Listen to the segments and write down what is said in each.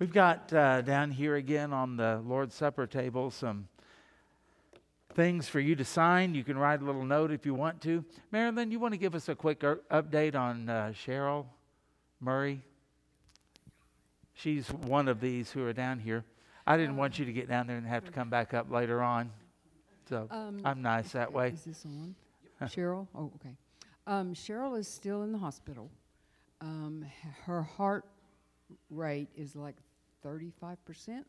We've got uh, down here again on the Lord's Supper table some things for you to sign. You can write a little note if you want to. Marilyn, you want to give us a quick er- update on uh, Cheryl Murray? She's one of these who are down here. I didn't want you to get down there and have to come back up later on. So Um, I'm nice that way. Is this on? Cheryl? Oh, okay. Um, Cheryl is still in the hospital. Um, her heart rate is like 35%.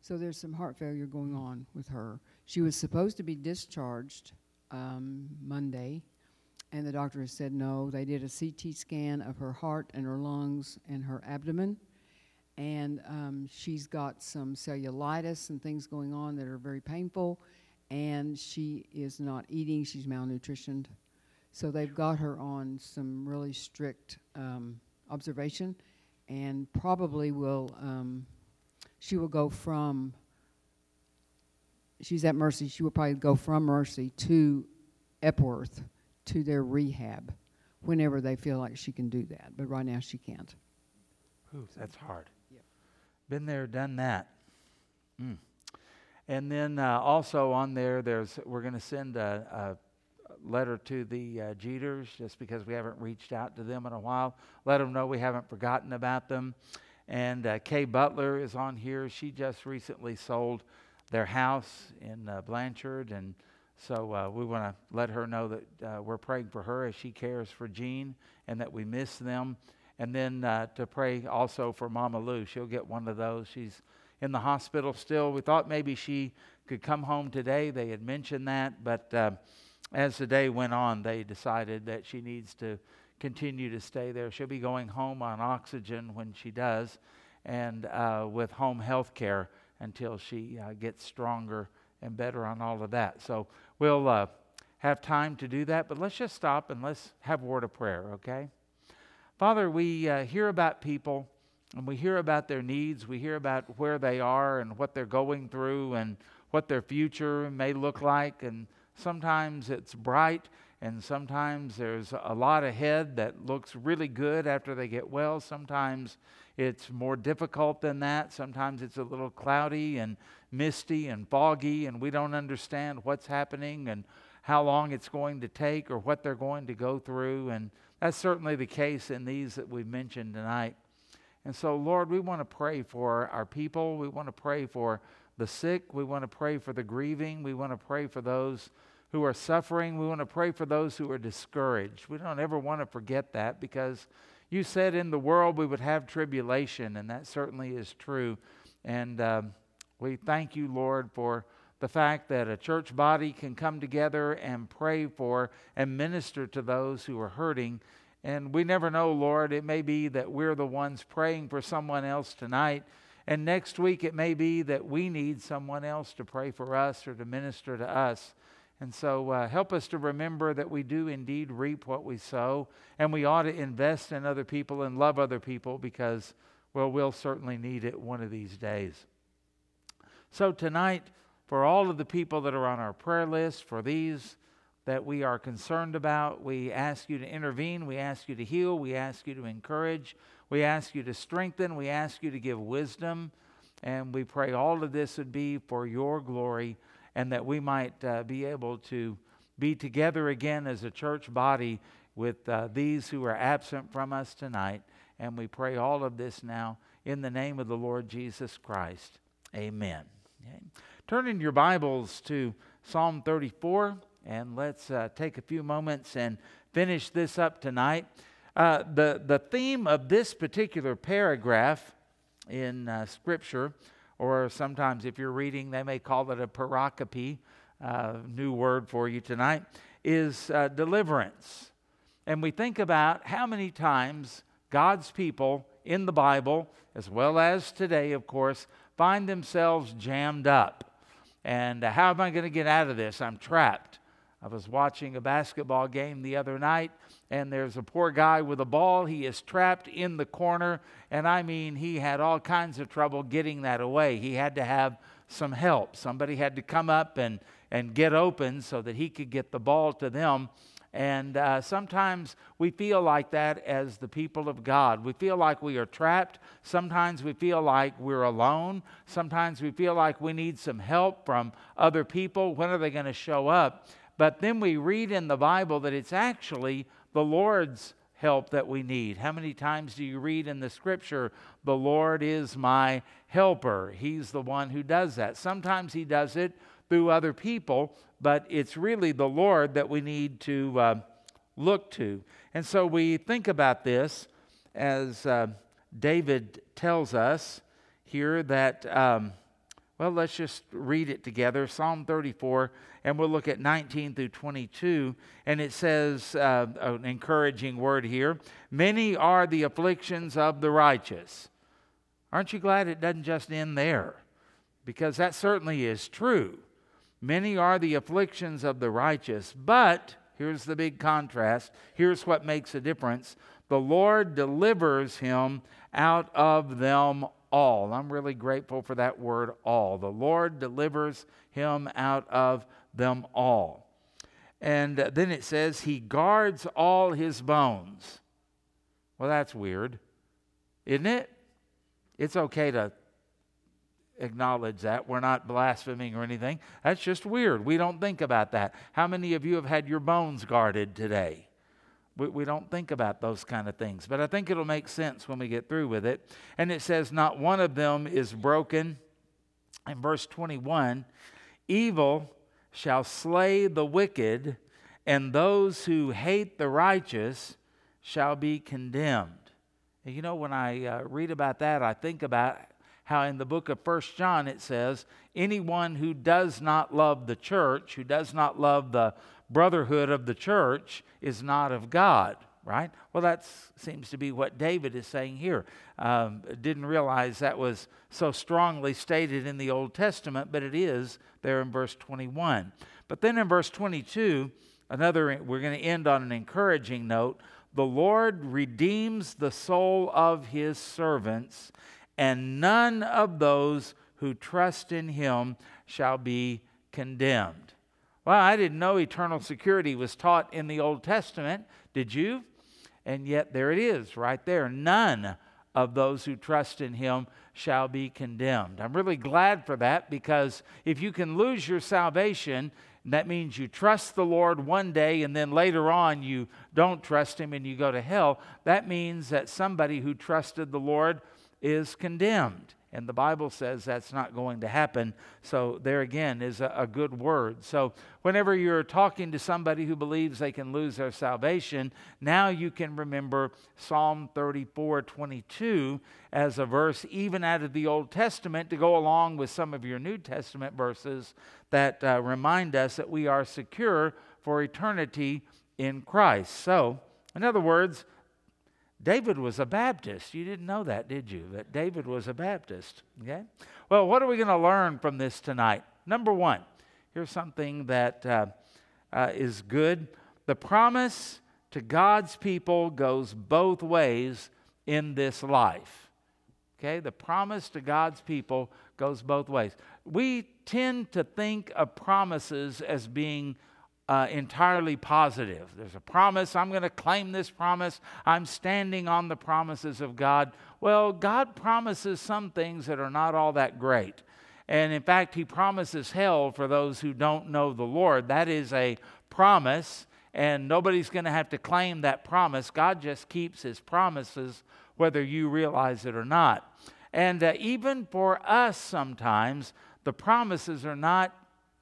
So there's some heart failure going on with her. She was supposed to be discharged um, Monday, and the doctor has said no. They did a CT scan of her heart and her lungs and her abdomen, and um, she's got some cellulitis and things going on that are very painful, and she is not eating. She's malnutritioned. So they've got her on some really strict um, observation, and probably will um, she will go from. She's at Mercy. She will probably go from Mercy to Epworth to their rehab, whenever they feel like she can do that. But right now she can't. Ooh, that's hard. Yep. Been there, done that. Mm. And then uh, also on there, there's we're going to send a, a letter to the uh, Jeters just because we haven't reached out to them in a while. Let them know we haven't forgotten about them. And uh, Kay Butler is on here. She just recently sold their house in uh, Blanchard, and so uh, we want to let her know that uh, we're praying for her as she cares for Jean, and that we miss them. And then uh, to pray also for Mama Lou. She'll get one of those. She's in the hospital still. We thought maybe she could come home today. They had mentioned that, but uh, as the day went on, they decided that she needs to continue to stay there. She'll be going home on oxygen when she does, and uh, with home health care until she uh, gets stronger and better on all of that. So we'll uh, have time to do that, but let's just stop and let's have a word of prayer, okay? Father, we uh, hear about people and we hear about their needs. We hear about where they are and what they're going through and what their future may look like. And sometimes it's bright, and sometimes there's a lot ahead that looks really good after they get well. Sometimes it's more difficult than that. Sometimes it's a little cloudy and misty and foggy, and we don't understand what's happening and how long it's going to take or what they're going to go through. And that's certainly the case in these that we've mentioned tonight. And so, Lord, we want to pray for our people. We want to pray for the sick. We want to pray for the grieving. We want to pray for those who are suffering. We want to pray for those who are discouraged. We don't ever want to forget that because you said in the world we would have tribulation, and that certainly is true. And um, we thank you, Lord, for the fact that a church body can come together and pray for and minister to those who are hurting. And we never know, Lord. It may be that we're the ones praying for someone else tonight. And next week, it may be that we need someone else to pray for us or to minister to us. And so uh, help us to remember that we do indeed reap what we sow. And we ought to invest in other people and love other people because, well, we'll certainly need it one of these days. So tonight, for all of the people that are on our prayer list, for these that we are concerned about. We ask you to intervene. We ask you to heal. We ask you to encourage. We ask you to strengthen. We ask you to give wisdom. And we pray all of this would be for your glory and that we might uh, be able to be together again as a church body with uh, these who are absent from us tonight. And we pray all of this now in the name of the Lord Jesus Christ. Amen. Okay. Turn in your Bibles to Psalm 34 and let's uh, take a few moments and finish this up tonight. Uh, the, the theme of this particular paragraph in uh, Scripture, or sometimes if you're reading, they may call it a pericope, uh, new word for you tonight, is uh, deliverance. And we think about how many times God's people in the Bible, as well as today, of course, find themselves jammed up. And uh, how am I going to get out of this? I'm trapped. I was watching a basketball game the other night, and there's a poor guy with a ball. He is trapped in the corner, and I mean, he had all kinds of trouble getting that away. He had to have some help. Somebody had to come up and, and get open so that he could get the ball to them. And uh, sometimes we feel like that as the people of God. We feel like we are trapped. Sometimes we feel like we're alone. Sometimes we feel like we need some help from other people. When are they going to show up? But then we read in the Bible that it's actually the Lord's help that we need. How many times do you read in the scripture, the Lord is my helper? He's the one who does that. Sometimes He does it through other people, but it's really the Lord that we need to uh, look to. And so we think about this as uh, David tells us here that, um, well, let's just read it together Psalm 34, and we'll look at 19 through 22. And it says uh, an encouraging word here Many are the afflictions of the righteous. Aren't you glad it doesn't just end there? Because that certainly is true. Many are the afflictions of the righteous, but here's the big contrast. Here's what makes a difference the Lord delivers him out of them all. I'm really grateful for that word all. The Lord delivers him out of them all. And then it says, He guards all his bones. Well, that's weird, isn't it? It's okay to acknowledge that. We're not blaspheming or anything. That's just weird. We don't think about that. How many of you have had your bones guarded today? We, we don't think about those kind of things. But I think it'll make sense when we get through with it. And it says, Not one of them is broken. In verse 21, evil shall slay the wicked, and those who hate the righteous shall be condemned. And you know, when I uh, read about that, I think about how in the book of First John it says, anyone who does not love the church, who does not love the brotherhood of the church, is not of God, right? Well, that seems to be what David is saying here. Um, didn't realize that was so strongly stated in the Old Testament, but it is there in verse 21. But then in verse 22, another, we're going to end on an encouraging note. The Lord redeems the soul of his servants and none of those who trust in him shall be condemned. Well, I didn't know eternal security was taught in the Old Testament. Did you? And yet there it is, right there. None of those who trust in him shall be condemned. I'm really glad for that because if you can lose your salvation, that means you trust the Lord one day and then later on you don't trust him and you go to hell. That means that somebody who trusted the Lord is condemned. And the Bible says that's not going to happen. So, there again is a, a, good word. So, whenever you're talking to somebody who believes they can lose their salvation, now you can remember Psalm 34 22 as a verse, even out of the Old Testament, to go along with some of your New Testament verses that uh, remind us that we are secure for eternity in Christ. So, in other words, David was a Baptist. You didn't know that, did you? That David was a Baptist. Okay? Well, what are we going to learn from this tonight? Number one, here's something that uh, uh, is good. The promise to God's people goes both ways in this life. Okay? The promise to God's people goes both ways. We tend to think of promises as being uh, entirely positive. There's a promise. I'm going to claim this promise. I'm standing on the promises of God. Well, God promises some things that are not all that great. And in fact, He promises hell for those who don't know the Lord. That is a promise, and nobody's going to have to claim that promise. God just keeps His promises, whether you realize it or not. And uh, even for us, sometimes, the promises are not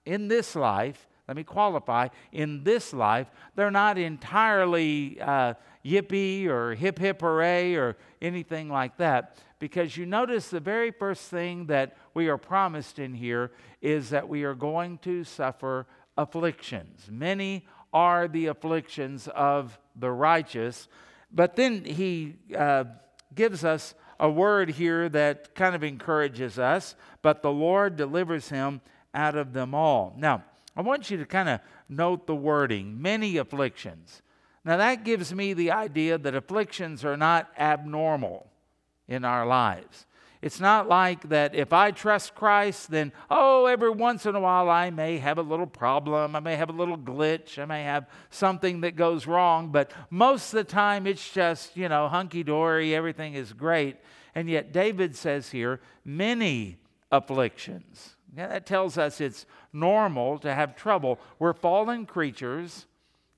in this life let me qualify, in this life, they're not entirely uh, yippee or hip hip hooray or anything like that. Because you notice the very first thing that we are promised in here is that we are going to suffer afflictions. Many are the afflictions of the righteous. But then he uh, gives us a word here that kind of encourages us, but the Lord delivers him out of them all. Now, I want you to kind of note the wording many afflictions. Now, that gives me the idea that afflictions are not abnormal in our lives. It's not like that if I trust Christ, then, oh, every once in a while I may have a little problem. I may have a little glitch. I may have something that goes wrong. But most of the time, it's just, you know, hunky dory. Everything is great. And yet, David says here, many afflictions. Now, that tells us it's normal to have trouble. We're fallen creatures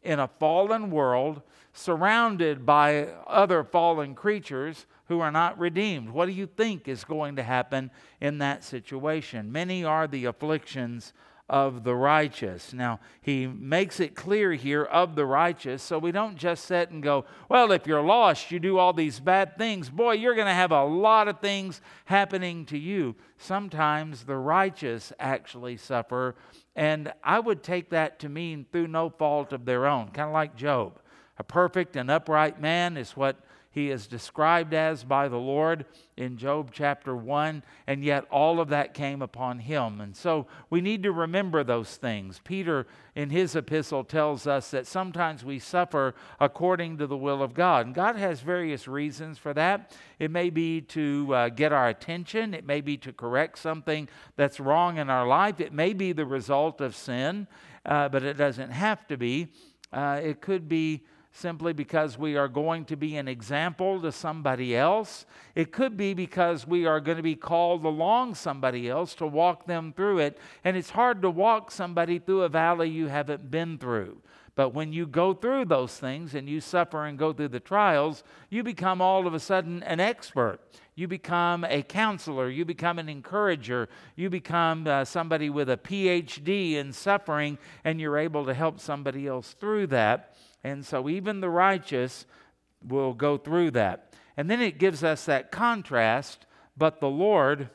in a fallen world, surrounded by other fallen creatures who are not redeemed. What do you think is going to happen in that situation? Many are the afflictions of the righteous. Now, he makes it clear here of the righteous, so we don't just sit and go, well, if you're lost, you do all these bad things. Boy, you're going to have a lot of things happening to you. Sometimes the righteous actually suffer, and I would take that to mean through no fault of their own, kind of like Job. A perfect and upright man is what he is described as by the Lord in Job chapter 1, and yet all of that came upon him. And so we need to remember those things. Peter, in his epistle, tells us that sometimes we suffer according to the will of God. And God has various reasons for that. It may be to uh, get our attention, it may be to correct something that's wrong in our life, it may be the result of sin, uh, but it doesn't have to be. Uh, it could be simply because we are going to be an example to somebody else. It could be because we are going to be called along somebody else to walk them through it. And it's hard to walk somebody through a valley you haven't been through. But when you go through those things and you suffer and go through the trials, you become all of a sudden an expert. You become a counselor. You become an encourager. You become uh, somebody with a PhD in suffering, and you're able to help somebody else through that. And so even the righteous will go through that. And then it gives us that contrast, but the Lord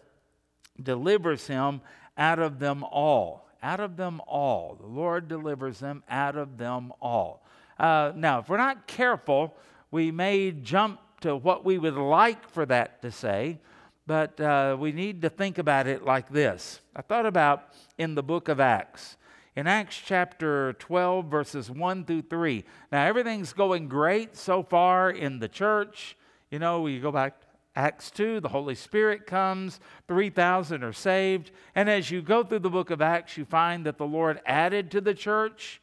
delivers him out of them all. Out of them all. The Lord delivers them out of them all. Uh, now, if we're not careful, we may jump to what we would like for that to say, but uh, we need to think about it like this. I thought about in the book of Acts in Acts chapter 12, verses 1 through 3. Now, everything's going great so far in the church. You know, we go back to Acts 2, the Holy Spirit comes, 3,000 are saved. And as you go through the book of Acts, you find that the Lord added to the church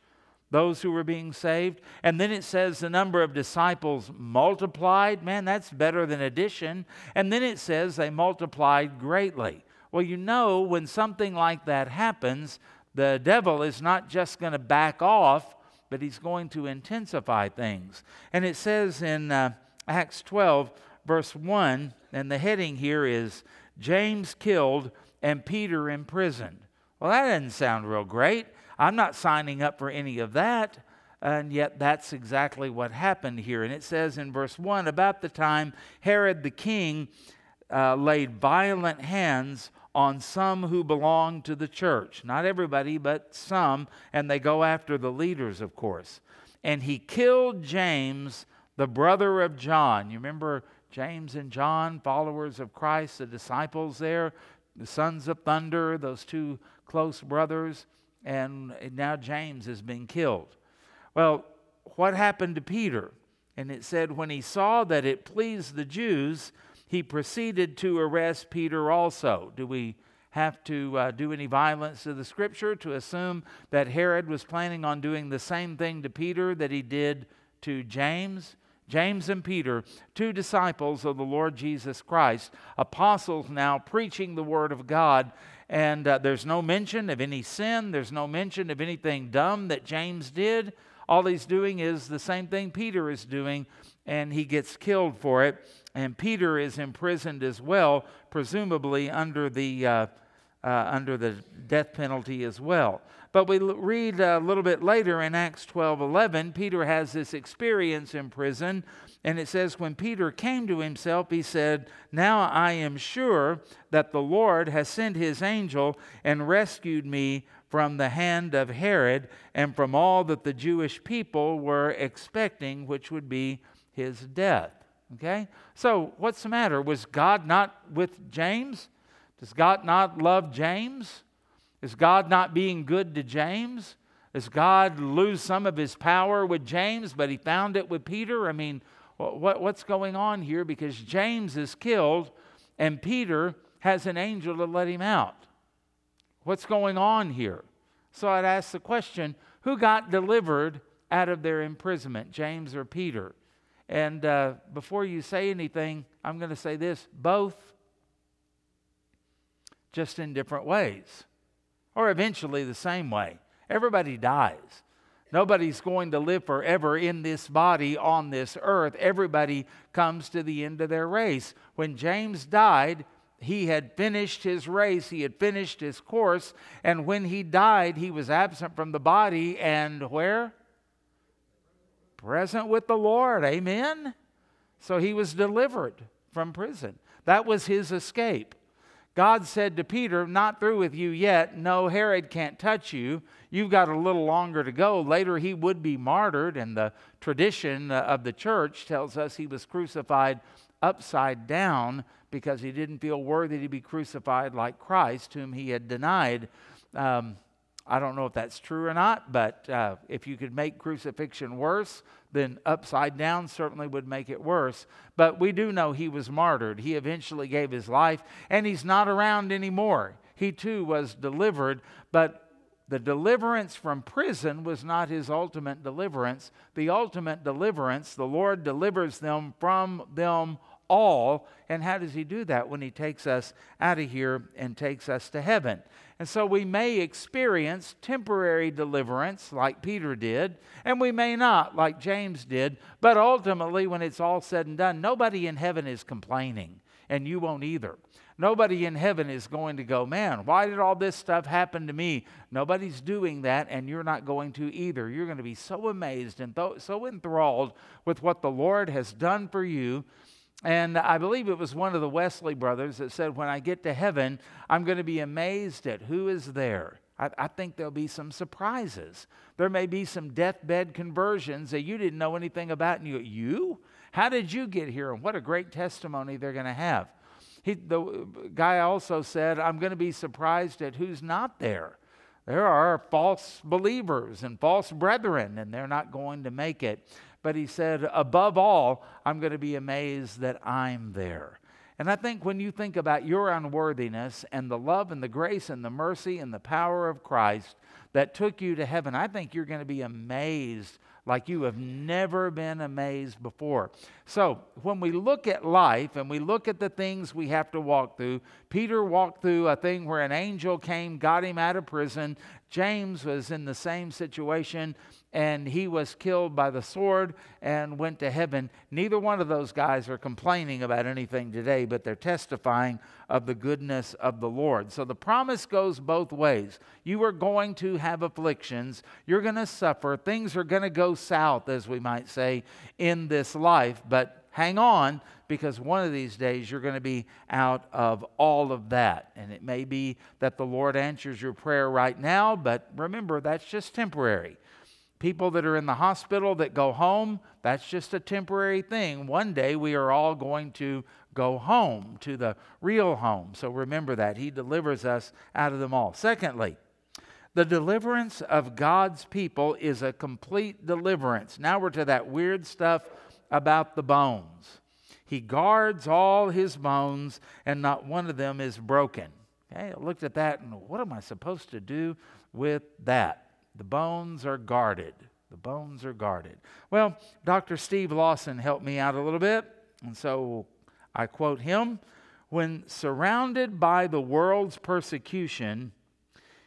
those who were being saved. And then it says the number of disciples multiplied. Man, that's better than addition. And then it says they multiplied greatly. Well, you know, when something like that happens, the devil is not just going to back off, but he's going to intensify things. And it says in uh, Acts 12, verse 1, and the heading here is James killed and Peter imprisoned. Well, that doesn't sound real great. I'm not signing up for any of that. And yet, that's exactly what happened here. And it says in verse 1 about the time Herod the king uh, laid violent hands on some who belong to the church. Not everybody, but some. And they go after the leaders, of course. And he killed James, the brother of John. You remember James and John, followers of Christ, the disciples there, the sons of thunder, those two close brothers. And now James has been killed. Well, what happened to Peter? And it said, when he saw that it pleased the Jews, he proceeded to arrest Peter also. Do we have to uh, do any violence to the scripture to assume that Herod was planning on doing the same thing to Peter that he did to James? James and Peter, two disciples of the Lord Jesus Christ, apostles now preaching the Word of God. And uh, there's no mention of any sin, there's no mention of anything dumb that James did. All he's doing is the same thing Peter is doing, and he gets killed for it and Peter is imprisoned as well, presumably under the, uh, uh, under the death penalty as well. But we l- read a little bit later in Acts 12 11, Peter has this experience in prison. And it says, When Peter came to himself, he said, Now I am sure that the Lord has sent his angel and rescued me from the hand of Herod and from all that the Jewish people were expecting, which would be his death. Okay? So, what's the matter? Was God not with James? Does God not love James? Is God not being good to James? Does God lose some of his power with James, but he found it with Peter? I mean, what, what's going on here? Because James is killed, and Peter has an angel to let him out. What's going on here? So I'd ask the question who got delivered out of their imprisonment, James or Peter? And uh, before you say anything, I'm going to say this both, just in different ways, or eventually the same way. Everybody dies. Nobody's going to live forever in this body on this earth. Everybody comes to the end of their race. When James died, he had finished his race, he had finished his course, and when he died, he was absent from the body and where? Present with the Lord. Amen. So he was delivered from prison. That was his escape. God said to Peter, Not through with you yet. No, Herod can't touch you. You've got a little longer to go. Later, he would be martyred, and the tradition uh, of the church tells us he was crucified upside down because he didn't feel worthy to be crucified like Christ, whom he had denied. Um, I don't know if that's true or not, but uh, if you could make crucifixion worse, then upside down certainly would make it worse. But we do know he was martyred. He eventually gave his life, and he's not around anymore. He too was delivered, but the deliverance from prison was not his ultimate deliverance. The ultimate deliverance, the Lord delivers them from them all. And how does he do that? When he takes us out of here and takes us to heaven. And so we may experience temporary deliverance like Peter did, and we may not like James did. But ultimately, when it's all said and done, nobody in heaven is complaining, and you won't either. Nobody in heaven is going to go, man, why did all this stuff happen to me? Nobody's doing that, and you're not going to either. You're going to be so amazed and so enthralled with what the Lord has done for you and I believe it was one of the Wesley brothers that said, When I get to heaven, I'm going to be amazed at who is there. I, I, think there'll be some surprises. There may be some deathbed conversions that you didn't know anything about. And you, you? How did you get here? And what a great testimony they're going to have. He, the guy also said, I'm going to be surprised at who's not there. There are false believers and false brethren, and they're not going to make it. But he said, above all, I'm going to be amazed that I'm there. And I think when you think about your unworthiness and the love and the grace and the mercy and the power of Christ that took you to heaven, I think you're going to be amazed like you have never been amazed before. So, when we look at life and we look at the things we have to walk through, Peter walked through a thing where an angel came, got him out of prison. James was in the same situation and he was killed by the sword and went to heaven. Neither one of those guys are complaining about anything today, but they're testifying of the goodness of the Lord. So the promise goes both ways. You are going to have afflictions, you're going to suffer, things are going to go south, as we might say, in this life, but hang on because one of these days you're going to be out of all of that. And it may be that the Lord answers your prayer right now, but remember, that's just temporary. People that are in the hospital that go home, that's just a temporary thing. One day we are all going to go home to the real home. So remember that. He delivers us out of them all. Secondly, the deliverance of God's people is a complete deliverance. Now we're to that weird stuff about the bones. He guards all his bones, and not one of them is broken. Okay, I looked at that and what am I supposed to do with that? The bones are guarded. The bones are guarded. Well, Dr. Steve Lawson helped me out a little bit, and so I quote him When surrounded by the world's persecution,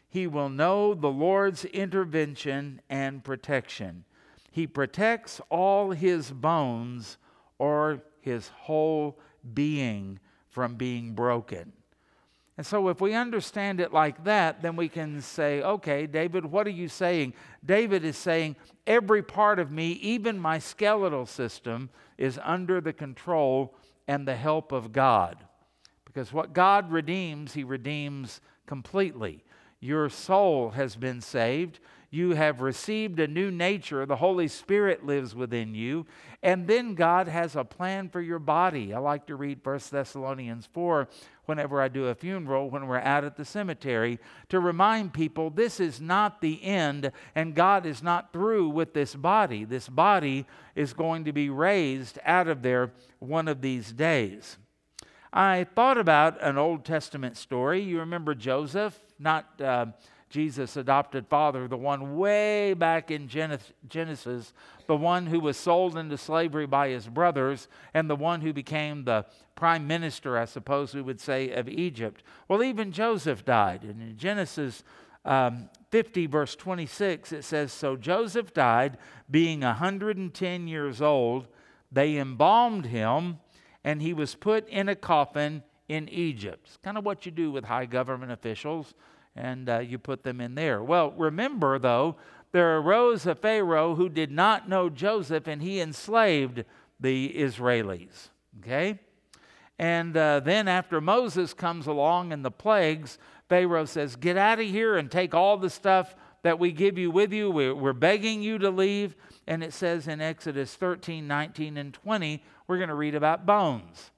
he will know the Lord's intervention and protection. He protects all his bones or his whole being from being broken. And so, if we understand it like that, then we can say, okay, David, what are you saying? David is saying, every part of me, even my skeletal system, is under the control and the help of God. Because what God redeems, He redeems completely. Your soul has been saved. You have received a new nature. The Holy Spirit lives within you. And then God has a plan for your body. I like to read 1 Thessalonians 4 whenever I do a funeral, when we're out at the cemetery, to remind people this is not the end and God is not through with this body. This body is going to be raised out of there one of these days. I thought about an Old Testament story. You remember Joseph, not uh, Jesus' adopted father, the one way back in Genesis, the one who was sold into slavery by his brothers, and the one who became the prime minister, I suppose we would say, of Egypt. Well, even Joseph died. And in Genesis um, 50, verse 26, it says So Joseph died, being 110 years old. They embalmed him, and he was put in a coffin in Egypt. It's kind of what you do with high government officials, and uh, you put them in there. Well, remember, though, there arose a Pharaoh who did not know Joseph, and he enslaved the Israelis. Okay? And uh, then, after Moses comes along and the plagues, Pharaoh says, Get out of here and take all the stuff that we give you with you. We're, we're begging you to leave. And it says in Exodus 13, 19, and 20, we're going to read about bones.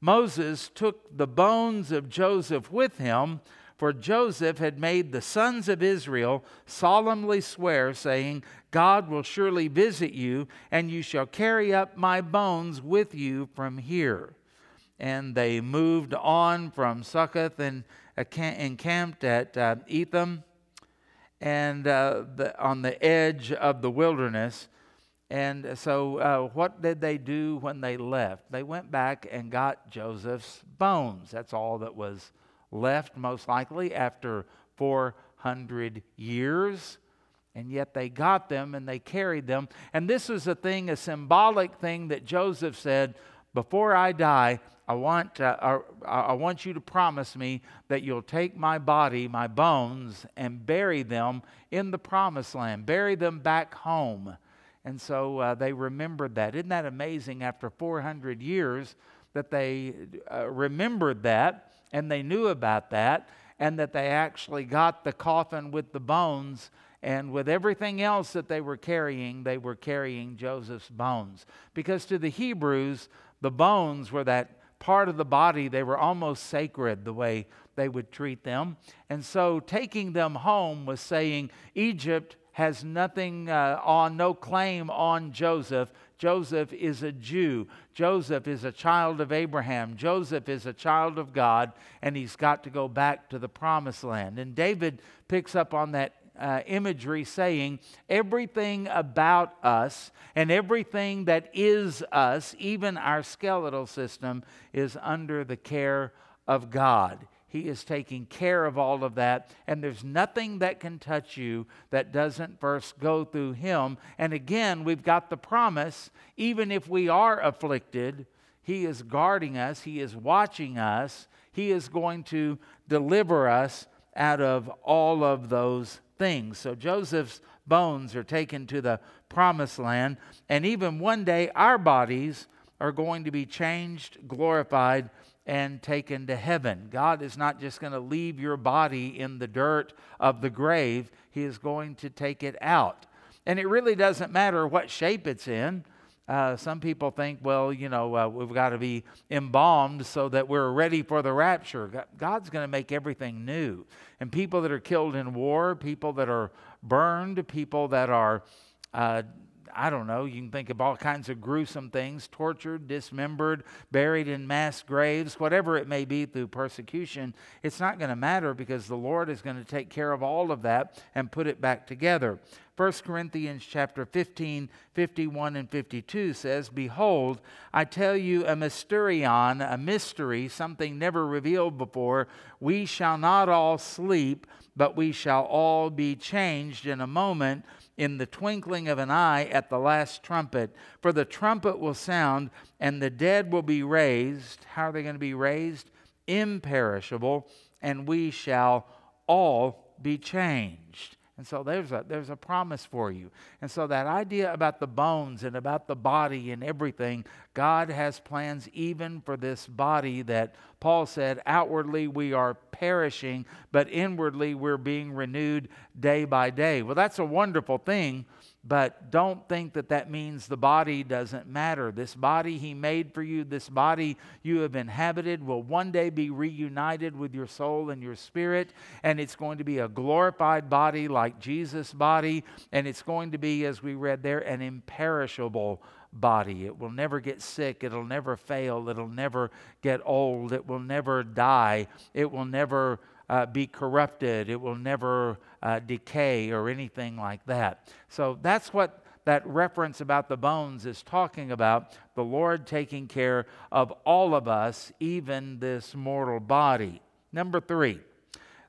Moses took the bones of Joseph with him, for Joseph had made the sons of Israel solemnly swear, saying, God will surely visit you, and you shall carry up my bones with you from here. And they moved on from Succoth and encamped at uh, Etham and uh, the, on the edge of the wilderness. And so, uh, what did they do when they left? They went back and got Joseph's bones. That's all that was left, most likely, after 400 years. And yet they got them and they carried them. And this was a thing, a symbolic thing that Joseph said Before I die, I want, uh, I want you to promise me that you'll take my body, my bones, and bury them in the promised land, bury them back home. And so uh, they remembered that. Isn't that amazing after 400 years that they uh, remembered that and they knew about that and that they actually got the coffin with the bones and with everything else that they were carrying, they were carrying Joseph's bones. Because to the Hebrews, the bones were that part of the body, they were almost sacred the way they would treat them. And so taking them home was saying, Egypt has nothing uh, on, no claim on Joseph. Joseph is a Jew. Joseph is a child of Abraham. Joseph is a child of God, and he's got to go back to the promised land. And David picks up on that uh, imagery saying, everything about us and everything that is us, even our skeletal system, is under the care of God. He is taking care of all of that, and there's nothing that can touch you that doesn't first go through Him. And again, we've got the promise even if we are afflicted, He is guarding us, He is watching us, He is going to deliver us out of all of those things. So Joseph's bones are taken to the promised land, and even one day our bodies are going to be changed, glorified, and taken to heaven. God is not just going to leave your body in the dirt of the grave, He is going to take it out. And it really doesn't matter what shape it's in. Uh, some people think, well, you know, uh, we've got to be embalmed so that we're ready for the rapture. God's going to make everything new. And people that are killed in war, people that are burned, people that are uh, I don't know, you can think of all kinds of gruesome things tortured, dismembered, buried in mass graves, whatever it may be through persecution. It's not going to matter because the Lord is going to take care of all of that and put it back together. 1 Corinthians chapter 15, 51 and 52 says, Behold, I tell you a mysterion, a mystery, something never revealed before. We shall not all sleep, but we shall all be changed in a moment in the twinkling of an eye at the last trumpet. For the trumpet will sound, and the dead will be raised. How are they going to be raised? Imperishable, and we shall all be changed. And so there's a, there's a promise for you. And so that idea about the bones and about the body and everything, God has plans even for this body that Paul said, outwardly we are perishing, but inwardly we're being renewed day by day. Well, that's a wonderful thing But don't think that that means the body doesn't matter. This body He made for you, this body you have inhabited, will one day be reunited with your soul and your spirit. And it's going to be a glorified body like Jesus' body. And it's going to be, as we read there, an imperishable body. It will never get sick. It'll never fail. It'll never get old. It will never die. It will never uh, be corrupted. It will never uh, decay or anything like that. So that's what that reference about the bones is talking about the Lord taking care of all of us, even this mortal body. Number three,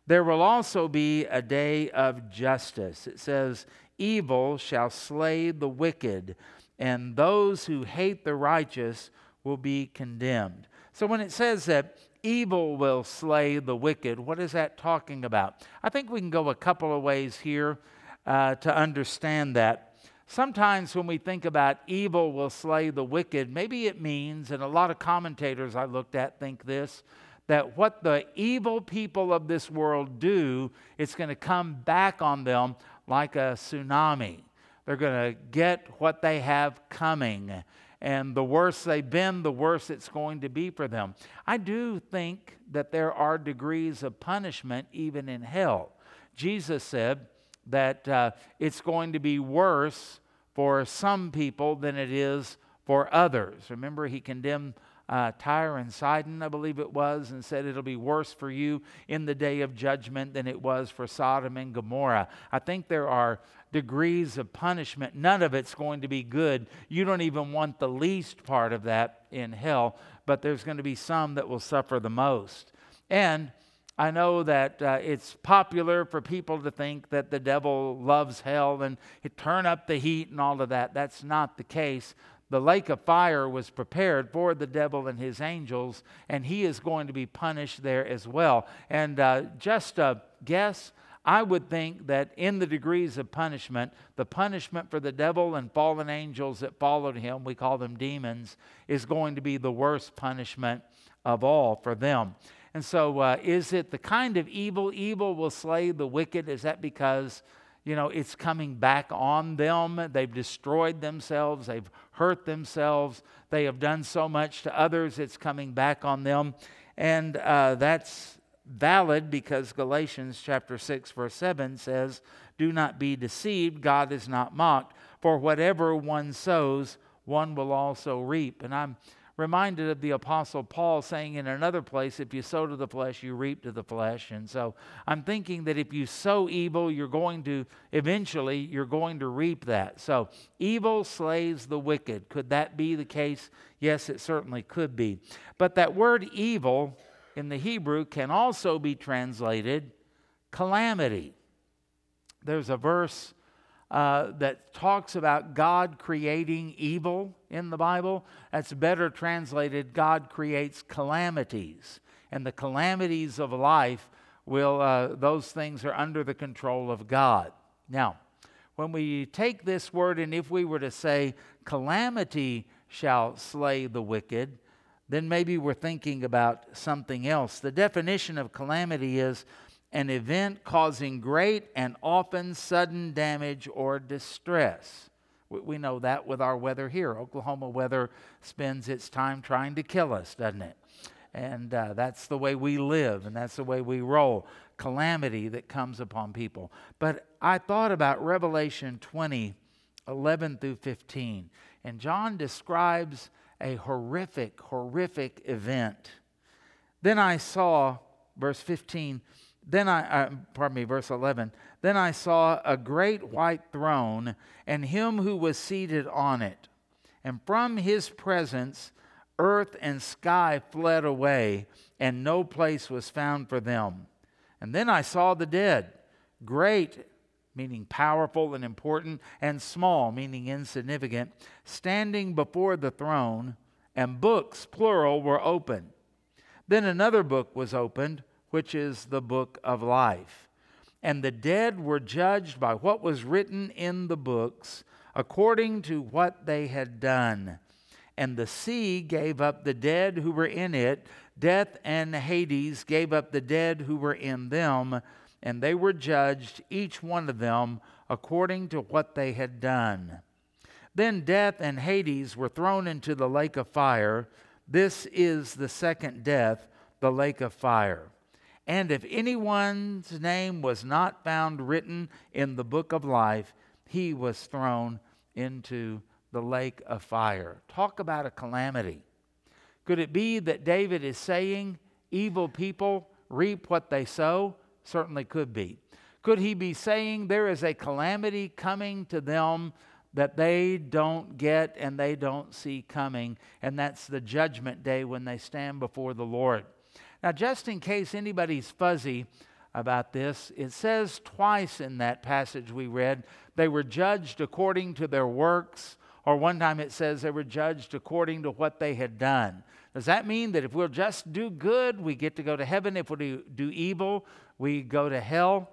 there will also be a day of justice. It says, Evil shall slay the wicked, and those who hate the righteous will be condemned. So when it says that evil will slay the wicked. What is that talking about? I think we can go a couple of ways here uh, to understand that. Sometimes when we think about evil will slay the wicked, maybe it means, and a lot of commentators I looked at think this, that what the evil people of this world do, it's going to come back on them like a tsunami. They're going to get what they have coming and the worse they've been, the worse it's going to be for them. I do think that there are degrees of punishment even in hell. Jesus said that uh, it's going to be worse for some people than it is for others. Remember, he condemned uh, Tyre and Sidon, I believe it was, and said it'll be worse for you in the day of judgment than it was for Sodom and Gomorrah. I think there are degrees of punishment. None of it's going to be good. You don't even want the least part of that in hell, but there's going to be some that will suffer the most. And I know that uh, it's popular for people to think that the devil loves hell and turn up the heat and all of that. That's not the case. The lake of fire was prepared for the devil and his angels, and he is going to be punished there as well. And uh, just a guess, I would think that in the degrees of punishment, the punishment for the devil and fallen angels that followed him, we call them demons, is going to be the worst punishment of all for them. And so, uh, is it the kind of evil? Evil will slay the wicked. Is that because, you know, it's coming back on them? They've destroyed themselves, they've hurt themselves, they have done so much to others, it's coming back on them. And uh, that's valid because Galatians chapter 6 verse 7 says, "Do not be deceived, God is not mocked, for whatever one sows, one will also reap." And I'm reminded of the apostle Paul saying in another place, if you sow to the flesh, you reap to the flesh. And so I'm thinking that if you sow evil, you're going to eventually you're going to reap that. So evil slays the wicked. Could that be the case? Yes, it certainly could be. But that word evil in the Hebrew can also be translated calamity. There's a verse uh, that talks about God creating evil in the Bible. That's better translated God creates calamities. And the calamities of life will, uh, those things are under the control of God. Now, when we take this word and if we were to say, calamity shall slay the wicked, then maybe we're thinking about something else. The definition of calamity is an event causing great and often sudden damage or distress. We know that with our weather here. Oklahoma weather spends its time trying to kill us, doesn't it? And uh, that's the way we live and that's the way we roll. Calamity that comes upon people. But I thought about Revelation 20, 11 through 15. And John describes a horrific, horrific event. Then I saw, verse 15, then I, uh, pardon me, verse 11, then I saw a great white throne and him who was seated on it. And from his presence, earth and sky fled away, and no place was found for them. And then I saw the dead, great meaning powerful and important, and small, meaning insignificant, standing before the throne, and books, plural, were opened. Then another book was opened, which is the book of life. And the dead were judged by what was written in the books, according to what they had done. And the sea gave up the dead who were in it. Death and Hades gave up the dead who were in them and they were judged, each one of them, according to what they had done. Then death and Hades were thrown into the lake of fire. This is the second death, the lake of fire. And if anyone's name was not found written in the book of life, he was thrown into the lake of fire. Talk about a calamity. Could it be that David is saying evil people reap what they sow? Certainly could be. Could he be saying there is a calamity coming to them that they don't get and they don't see coming? And that's the judgment day when they stand before the Lord. Now, just in case anybody's fuzzy about this, it says twice in that passage we read they were judged according to their works, or one time it says they were judged according to what they had done. Does that mean that if we'll just do good, we get to go to heaven? If we do evil, we go to hell?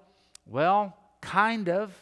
Well, kind of.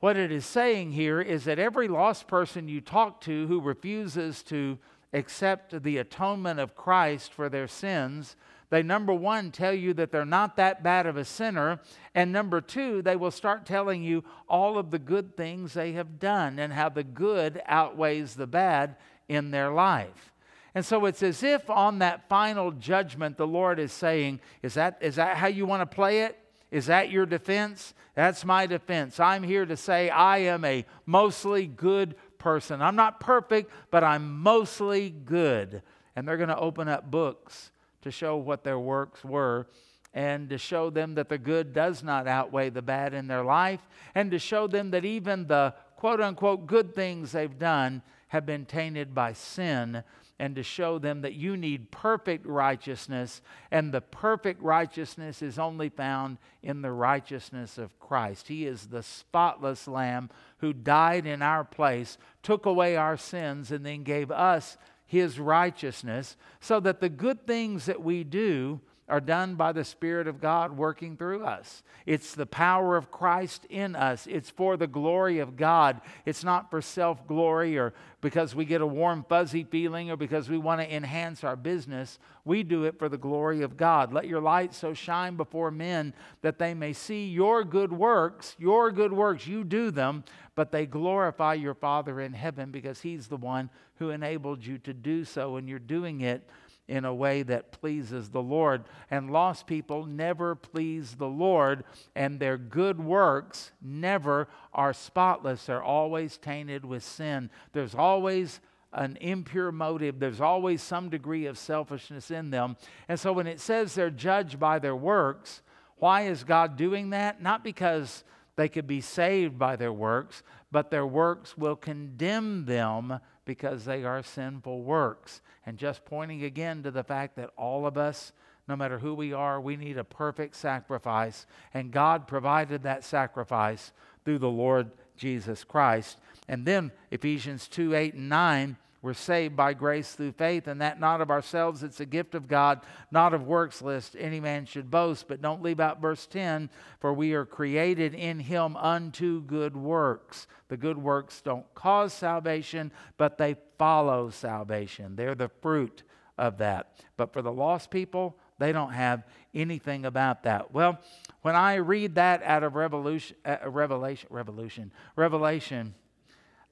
What it is saying here is that every lost person you talk to who refuses to accept the atonement of Christ for their sins, they, number one, tell you that they're not that bad of a sinner. And number two, they will start telling you all of the good things they have done and how the good outweighs the bad in their life. And so it's as if on that final judgment, the Lord is saying, Is that, is that how you want to play it? Is that your defense? That's my defense. I'm here to say I am a mostly good person. I'm not perfect, but I'm mostly good. And they're going to open up books to show what their works were and to show them that the good does not outweigh the bad in their life and to show them that even the quote unquote good things they've done have been tainted by sin and to show them that you need perfect righteousness, and the perfect righteousness is only found in the righteousness of Christ. He is the spotless Lamb who died in our place, took away our sins, and then gave us his righteousness, so that the good things that we do are done by the Spirit of God working through us. It's the power of Christ in us. It's for the glory of God. It's not for self glory or because we get a warm, fuzzy feeling or because we want to enhance our business. We do it for the glory of God. Let your light so shine before men that they may see your good works, your good works. You do them, but they glorify your Father in heaven because He's the one who enabled you to do so, and you're doing it in a way that pleases the Lord. And lost people never please the Lord, and their good works never are spotless. They're always tainted with sin. There's always an impure motive, there's always some degree of selfishness in them. And so when it says they're judged by their works, why is God doing that? Not because they could be saved by their works, but their works will condemn them because they are sinful works. And just pointing again to the fact that all of us, no matter who we are, we need a perfect sacrifice. And God provided that sacrifice through the Lord Jesus Christ. And then Ephesians 2 8 and 9 we're saved by grace through faith, and that not of ourselves, it's a gift of God, not of works, lest any man should boast. But don't leave out verse 10 for we are created in him unto good works. The good works don't cause salvation, but they follow salvation. They're the fruit of that. But for the lost people, they don't have anything about that. Well, when I read that out of Revolution, uh, Revelation, Revolution, Revelation,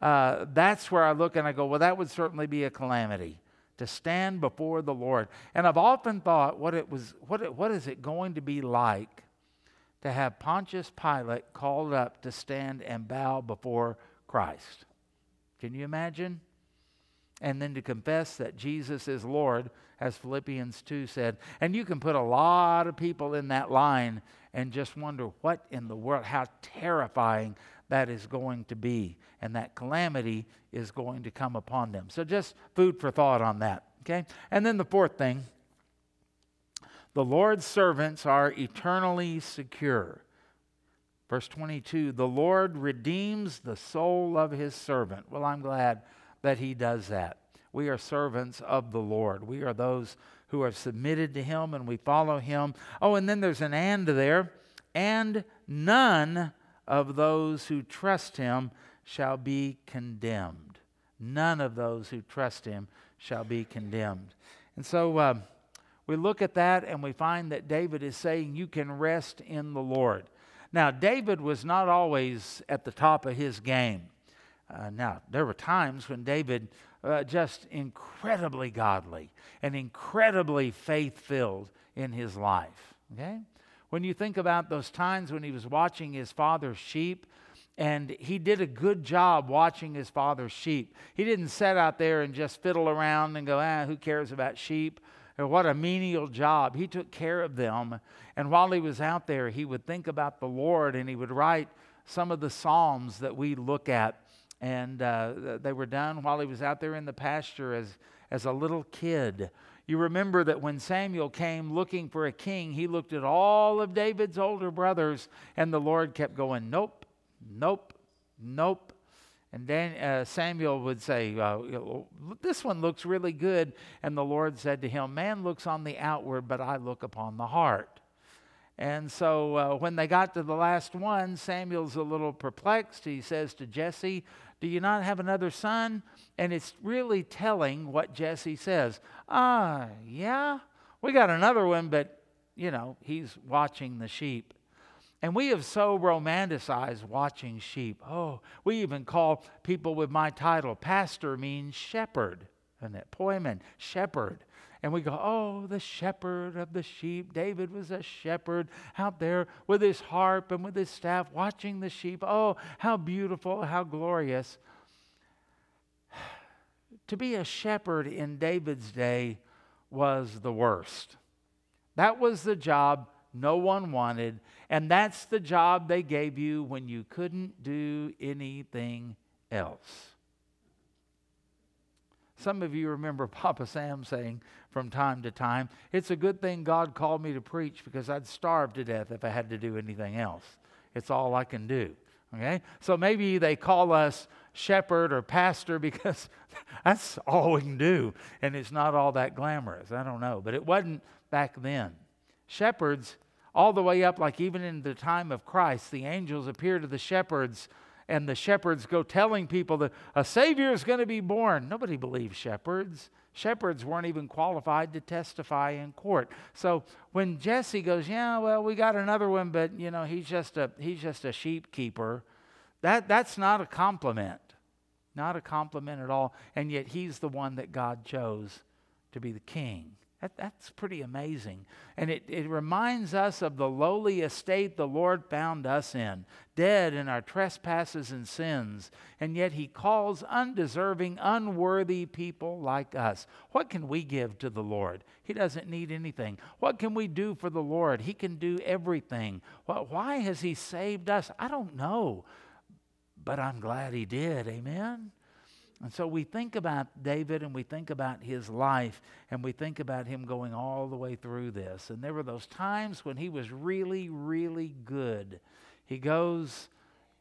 uh, that's where I look and I go, well, that would certainly be a calamity to stand before the Lord. And I've often thought, what it was, what, it, what is it going to be like to have Pontius Pilate called up to stand and bow before Christ? Can you imagine? And then to confess that Jesus is Lord, as Philippians 2 said. And you can put a lot of people in that line and just wonder what in the world, how terrifying that is going to be. And that calamity is going to come upon them. So just food for thought on that. Okay? And then the fourth thing the Lord's servants are eternally secure. Verse 22 The Lord redeems the soul of his servant. Well, I'm glad that he does that. We are servants of the Lord. We are those who are submitted to him and we follow him. Oh, and then there's an and there. And none of those who trust him shall be condemned. None of those who trust him shall be condemned. And so uh, we look at that and we find that David is saying, You can rest in the Lord. Now, David was not always at the top of his game. Uh, now, there were times when David uh, just incredibly godly and incredibly faith filled in his life. Okay? When you think about those times when he was watching his father's sheep, and he did a good job watching his father's sheep. He didn't sit out there and just fiddle around and go, ah, who cares about sheep? Or what a menial job. He took care of them. And while he was out there, he would think about the Lord and he would write some of the Psalms that we look at. And uh, they were done while he was out there in the pasture as, as a little kid. You remember that when Samuel came looking for a king, he looked at all of David's older brothers, and the Lord kept going, Nope, nope, nope. And then uh, Samuel would say, uh, This one looks really good. And the Lord said to him, Man looks on the outward, but I look upon the heart. And so uh, when they got to the last one, Samuel's a little perplexed. He says to Jesse, Do you not have another son? And it's really telling what Jesse says. Ah, yeah, we got another one, but, you know, he's watching the sheep. And we have so romanticized watching sheep. Oh, we even call people with my title, pastor means shepherd, and that poimen, shepherd. And we go, oh, the shepherd of the sheep. David was a shepherd out there with his harp and with his staff watching the sheep. Oh, how beautiful, how glorious to be a shepherd in David's day was the worst. That was the job no one wanted, and that's the job they gave you when you couldn't do anything else. Some of you remember Papa Sam saying from time to time, It's a good thing God called me to preach because I'd starve to death if I had to do anything else. It's all I can do. Okay? So maybe they call us shepherd or pastor because that's all we can do. And it's not all that glamorous. I don't know. But it wasn't back then. Shepherds, all the way up, like even in the time of Christ, the angels appear to the shepherds, and the shepherds go telling people that a Savior is going to be born. Nobody believes shepherds. Shepherds weren't even qualified to testify in court. So when Jesse goes, yeah, well, we got another one, but you know, he's just a he's just a sheep keeper. That that's not a compliment. Not a compliment at all. And yet he's the one that God chose to be the king. That, that's pretty amazing. And it, it reminds us of the lowly estate the Lord found us in, dead in our trespasses and sins. And yet He calls undeserving, unworthy people like us. What can we give to the Lord? He doesn't need anything. What can we do for the Lord? He can do everything. Well, why has He saved us? I don't know. But I'm glad He did. Amen? And so we think about David and we think about his life and we think about him going all the way through this. And there were those times when he was really, really good. He goes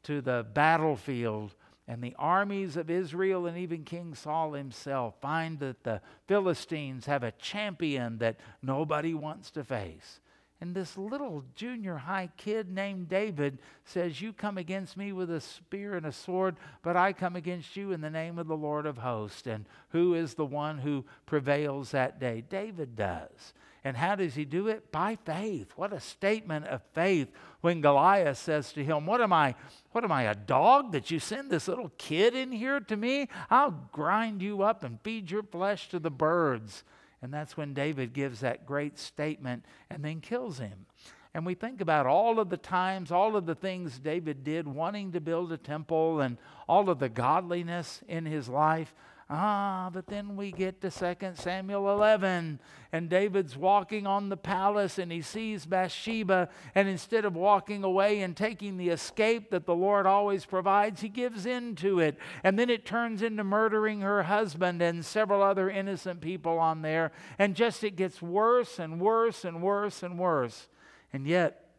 to the battlefield and the armies of Israel and even King Saul himself find that the Philistines have a champion that nobody wants to face. And this little junior high kid named David says, You come against me with a spear and a sword, but I come against you in the name of the Lord of hosts. And who is the one who prevails that day? David does. And how does he do it? By faith. What a statement of faith when Goliath says to him, What am I? What am I, a dog that you send this little kid in here to me? I'll grind you up and feed your flesh to the birds. And that's when David gives that great statement and then kills him. And we think about all of the times, all of the things David did wanting to build a temple and all of the godliness in his life. Ah, but then we get to 2 Samuel 11, and David's walking on the palace and he sees Bathsheba, and instead of walking away and taking the escape that the Lord always provides, he gives in to it. And then it turns into murdering her husband and several other innocent people on there. And just it gets worse and worse and worse and worse. And yet,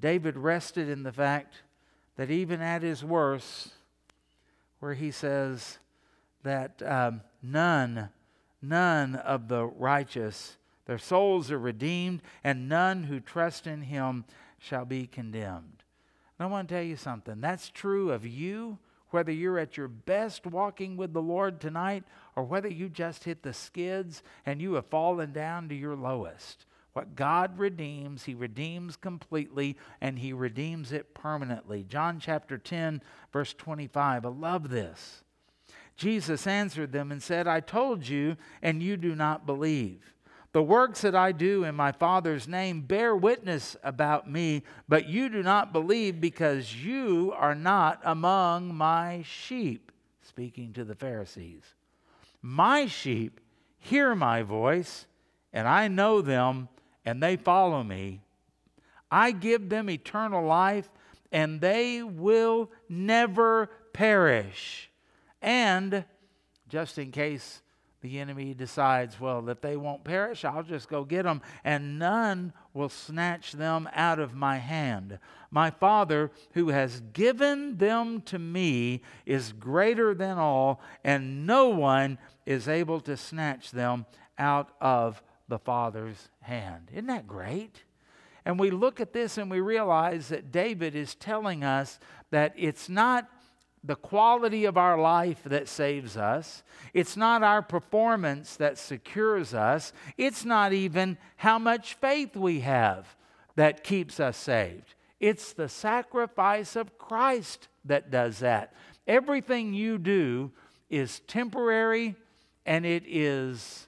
David rested in the fact that even at his worst, where he says, that um, none, none of the righteous, their souls are redeemed, and none who trust in him shall be condemned. And I want to tell you something. That's true of you, whether you're at your best walking with the Lord tonight, or whether you just hit the skids and you have fallen down to your lowest. What God redeems, He redeems completely and He redeems it permanently. John chapter 10, verse 25. I love this. Jesus answered them and said, I told you, and you do not believe. The works that I do in my Father's name bear witness about me, but you do not believe because you are not among my sheep. Speaking to the Pharisees. My sheep hear my voice, and I know them, and they follow me. I give them eternal life, and they will never perish. And just in case the enemy decides, well, that they won't perish, I'll just go get them, and none will snatch them out of my hand. My Father, who has given them to me, is greater than all, and no one is able to snatch them out of the Father's hand. Isn't that great? And we look at this and we realize that David is telling us that it's not the quality of our life that saves us. It's not our performance that secures us. It's not even how much faith we have that keeps us saved. It's the sacrifice of Christ that does that. Everything you do is temporary and it is,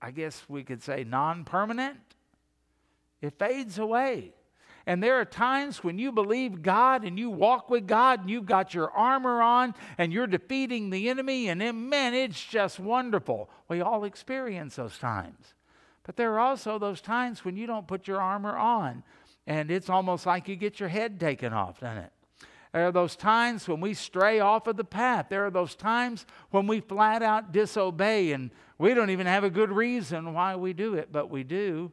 I guess we could say, non permanent. It fades away. And there are times when you believe God and you walk with God and you've got your armor on and you're defeating the enemy, and then, man, it's just wonderful. We all experience those times. But there are also those times when you don't put your armor on and it's almost like you get your head taken off, doesn't it? There are those times when we stray off of the path. There are those times when we flat out disobey and we don't even have a good reason why we do it, but we do.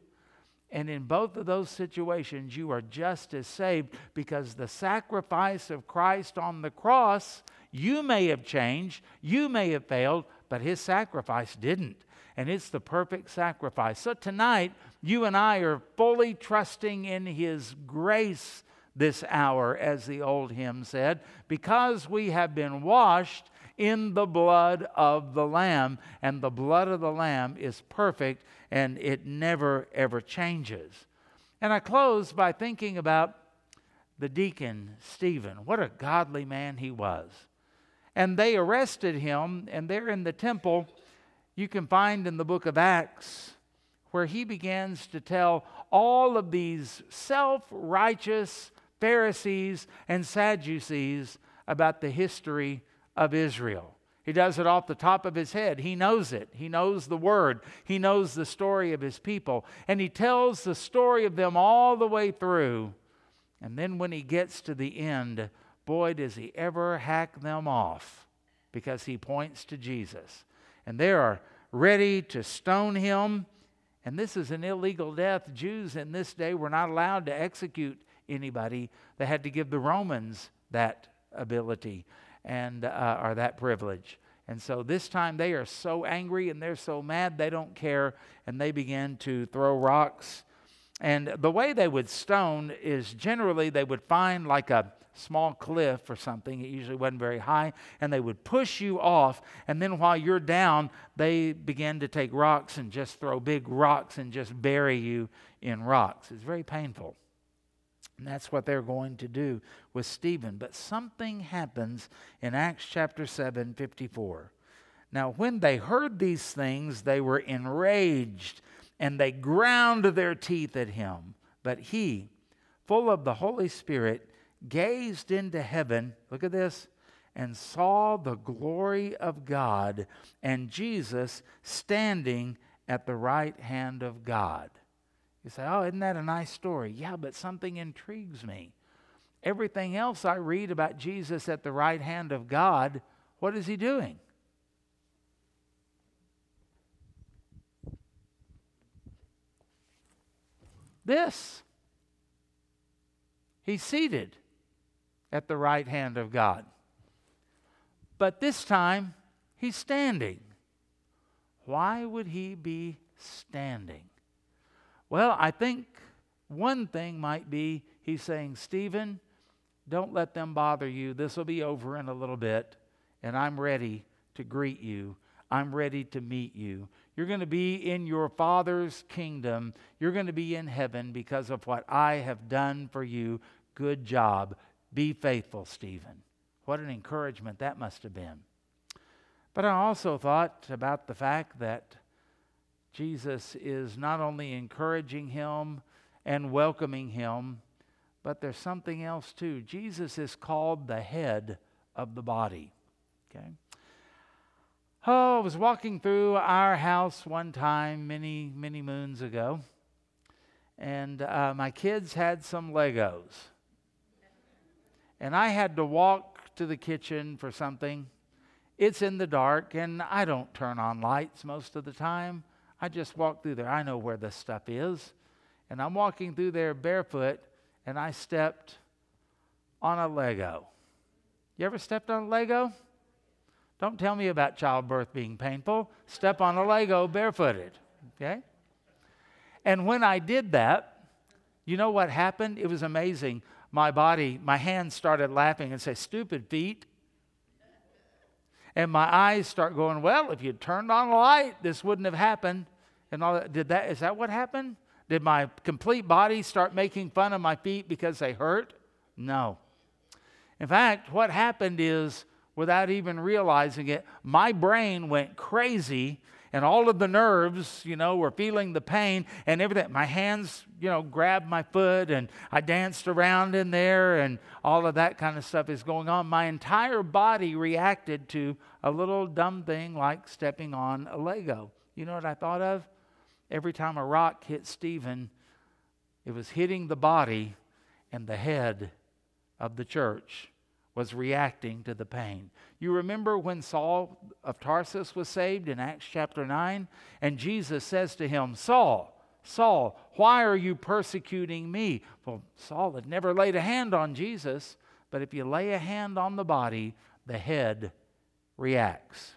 And in both of those situations, you are just as saved because the sacrifice of Christ on the cross, you may have changed, you may have failed, but his sacrifice didn't. And it's the perfect sacrifice. So tonight, you and I are fully trusting in his grace this hour, as the old hymn said, because we have been washed in the blood of the Lamb. And the blood of the Lamb is perfect and it never, ever changes. And I close by thinking about the deacon, Stephen. What a godly man he was. And they arrested him, and there in the temple, you can find in the book of Acts where he begins to tell all of these self righteous Pharisees and Sadducees about the history of Israel. He does it off the top of his head. He knows it. He knows the word. He knows the story of his people. And he tells the story of them all the way through. And then when he gets to the end, boy, does he ever hack them off because he points to Jesus. And they are ready to stone him. And this is an illegal death. Jews in this day were not allowed to execute anybody, they had to give the Romans that ability and uh, or that privilege. And so this time they are so angry and they're so mad they don't care and they begin to throw rocks. And the way they would stone is generally they would find like a small cliff or something. It usually wasn't very high. And they would push you off. And then while you're down, they begin to take rocks and just throw big rocks and just bury you in rocks. It's very painful. And that's what they're going to do with Stephen. But something happens in Acts chapter 7 54. Now, when they heard these things, they were enraged and they ground their teeth at him. But he, full of the Holy Spirit, gazed into heaven. Look at this. And saw the glory of God and Jesus standing at the right hand of God. You say, oh, isn't that a nice story? Yeah, but something intrigues me. Everything else I read about Jesus at the right hand of God, what is he doing? This. He's seated at the right hand of God. But this time, he's standing. Why would he be standing? Well, I think one thing might be he's saying, Stephen, don't let them bother you. This will be over in a little bit, and I'm ready to greet you. I'm ready to meet you. You're going to be in your Father's kingdom. You're going to be in heaven because of what I have done for you. Good job. Be faithful, Stephen. What an encouragement that must have been. But I also thought about the fact that Jesus is not only encouraging him and welcoming him, but there's something else too. Jesus is called the head of the body. Okay? Oh, I was walking through our house one time many, many moons ago, and uh, my kids had some Legos. And I had to walk to the kitchen for something. It's in the dark, and I don't turn on lights most of the time. I just walked through there. I know where this stuff is. And I'm walking through there barefoot, and I stepped on a Lego. You ever stepped on a Lego? Don't tell me about childbirth being painful. Step on a Lego barefooted. Okay? And when I did that, you know what happened? It was amazing. My body, my hands started laughing and say, Stupid feet. And my eyes start going, Well, if you'd turned on a light, this wouldn't have happened. And all that. Did that, is that what happened? Did my complete body start making fun of my feet because they hurt? No. In fact, what happened is without even realizing it, my brain went crazy and all of the nerves, you know, were feeling the pain and everything. My hands, you know, grabbed my foot and I danced around in there and all of that kind of stuff is going on. My entire body reacted to a little dumb thing like stepping on a Lego. You know what I thought of? Every time a rock hit Stephen, it was hitting the body and the head of the church was reacting to the pain. You remember when Saul of Tarsus was saved in Acts chapter 9? And Jesus says to him, Saul, Saul, why are you persecuting me? Well, Saul had never laid a hand on Jesus, but if you lay a hand on the body, the head reacts.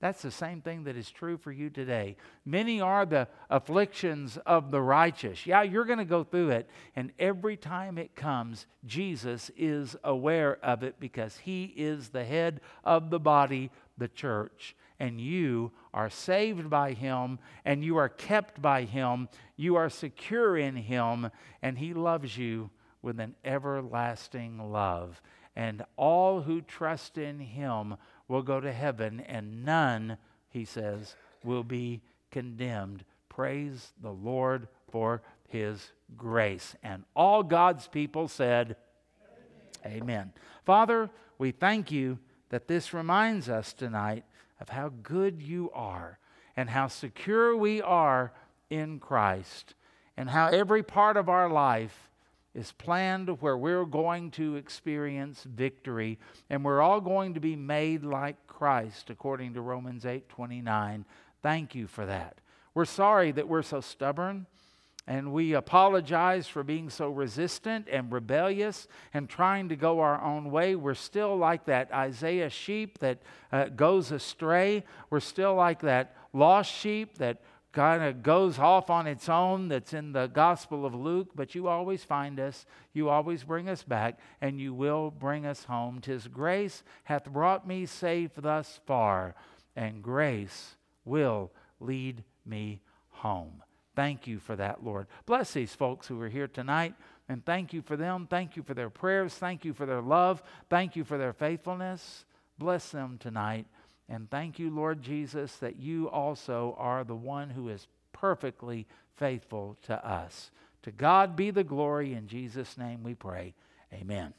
That's the same thing that is true for you today. Many are the afflictions of the righteous. Yeah, you're going to go through it. And every time it comes, Jesus is aware of it because he is the head of the body, the church. And you are saved by him and you are kept by him. You are secure in him and he loves you with an everlasting love. And all who trust in him will go to heaven, and none, he says, will be condemned. Praise the Lord for his grace. And all God's people said, Amen. Amen. Father, we thank you that this reminds us tonight of how good you are and how secure we are in Christ and how every part of our life is planned where we're going to experience victory and we're all going to be made like Christ according to Romans 8:29. Thank you for that. We're sorry that we're so stubborn and we apologize for being so resistant and rebellious and trying to go our own way. We're still like that Isaiah sheep that uh, goes astray. We're still like that lost sheep that kind of goes off on its own that's in the Gospel of Luke, but you always find us, you always bring us back, and you will bring us home. Tis grace hath brought me safe thus far, and grace will lead me home. Thank you for that, Lord. Bless these folks who are here tonight, and thank you for them. Thank you for their prayers. Thank you for their love. Thank you for their faithfulness. Bless them tonight. And thank you, Lord Jesus, that you also are the one who is perfectly faithful to us. To God be the glory. In Jesus' name we pray. Amen.